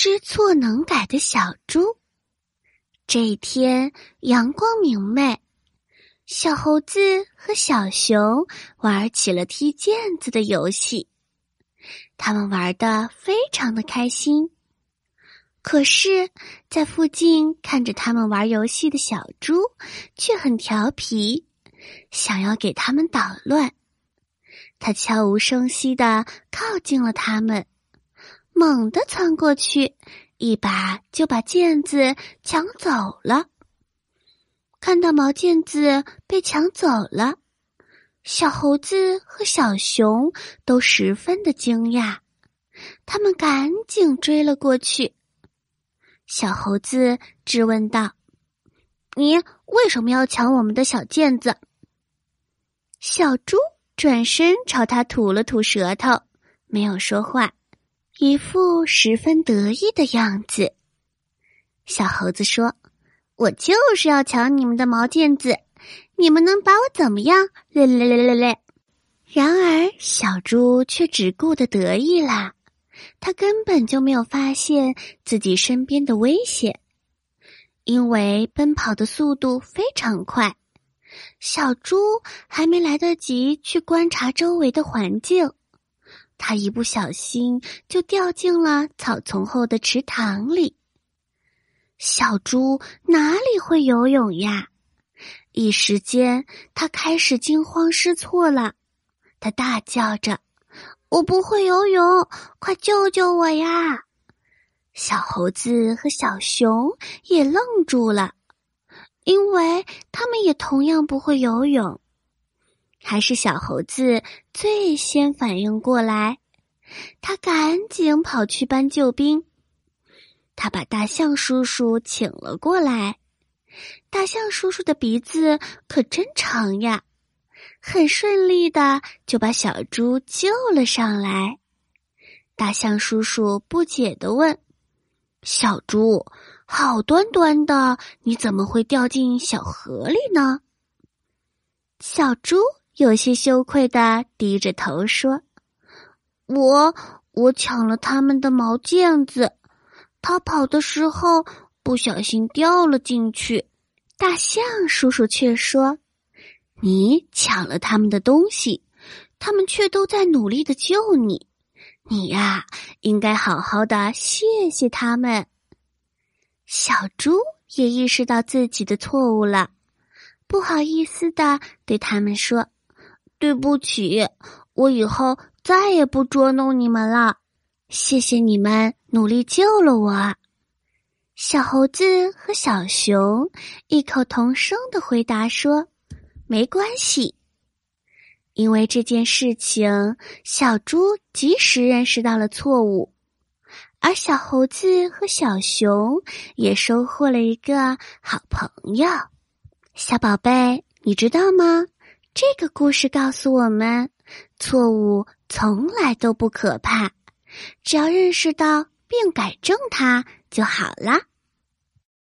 知错能改的小猪。这一天阳光明媚，小猴子和小熊玩起了踢毽子的游戏。他们玩的非常的开心。可是，在附近看着他们玩游戏的小猪却很调皮，想要给他们捣乱。他悄无声息的靠近了他们，猛地窜过去，一把就把毽子抢走了。看到毛毽子被抢走了，小猴子和小熊都十分的惊讶，他们赶紧追了过去。小猴子质问道：“你为什么要抢我们的小毽子？”小猪。转身朝他吐了吐舌头，没有说话，一副十分得意的样子。小猴子说：“我就是要抢你们的毛毽子，你们能把我怎么样？”嘞嘞嘞嘞嘞。然而，小猪却只顾得得意啦，他根本就没有发现自己身边的危险，因为奔跑的速度非常快。小猪还没来得及去观察周围的环境，他一不小心就掉进了草丛后的池塘里。小猪哪里会游泳呀？一时间，他开始惊慌失措了。他大叫着：“我不会游泳，快救救我呀！”小猴子和小熊也愣住了。因为他们也同样不会游泳，还是小猴子最先反应过来，他赶紧跑去搬救兵。他把大象叔叔请了过来，大象叔叔的鼻子可真长呀，很顺利的就把小猪救了上来。大象叔叔不解的问：“小猪。”好端端的，你怎么会掉进小河里呢？小猪有些羞愧的低着头说：“我我抢了他们的毛毽子，逃跑的时候不小心掉了进去。”大象叔叔却说：“你抢了他们的东西，他们却都在努力的救你，你呀，应该好好的谢谢他们。”小猪也意识到自己的错误了，不好意思的对他们说：“对不起，我以后再也不捉弄你们了。谢谢你们努力救了我。”小猴子和小熊异口同声的回答说：“没关系。”因为这件事情，小猪及时认识到了错误。而小猴子和小熊也收获了一个好朋友。小宝贝，你知道吗？这个故事告诉我们，错误从来都不可怕，只要认识到并改正它就好了。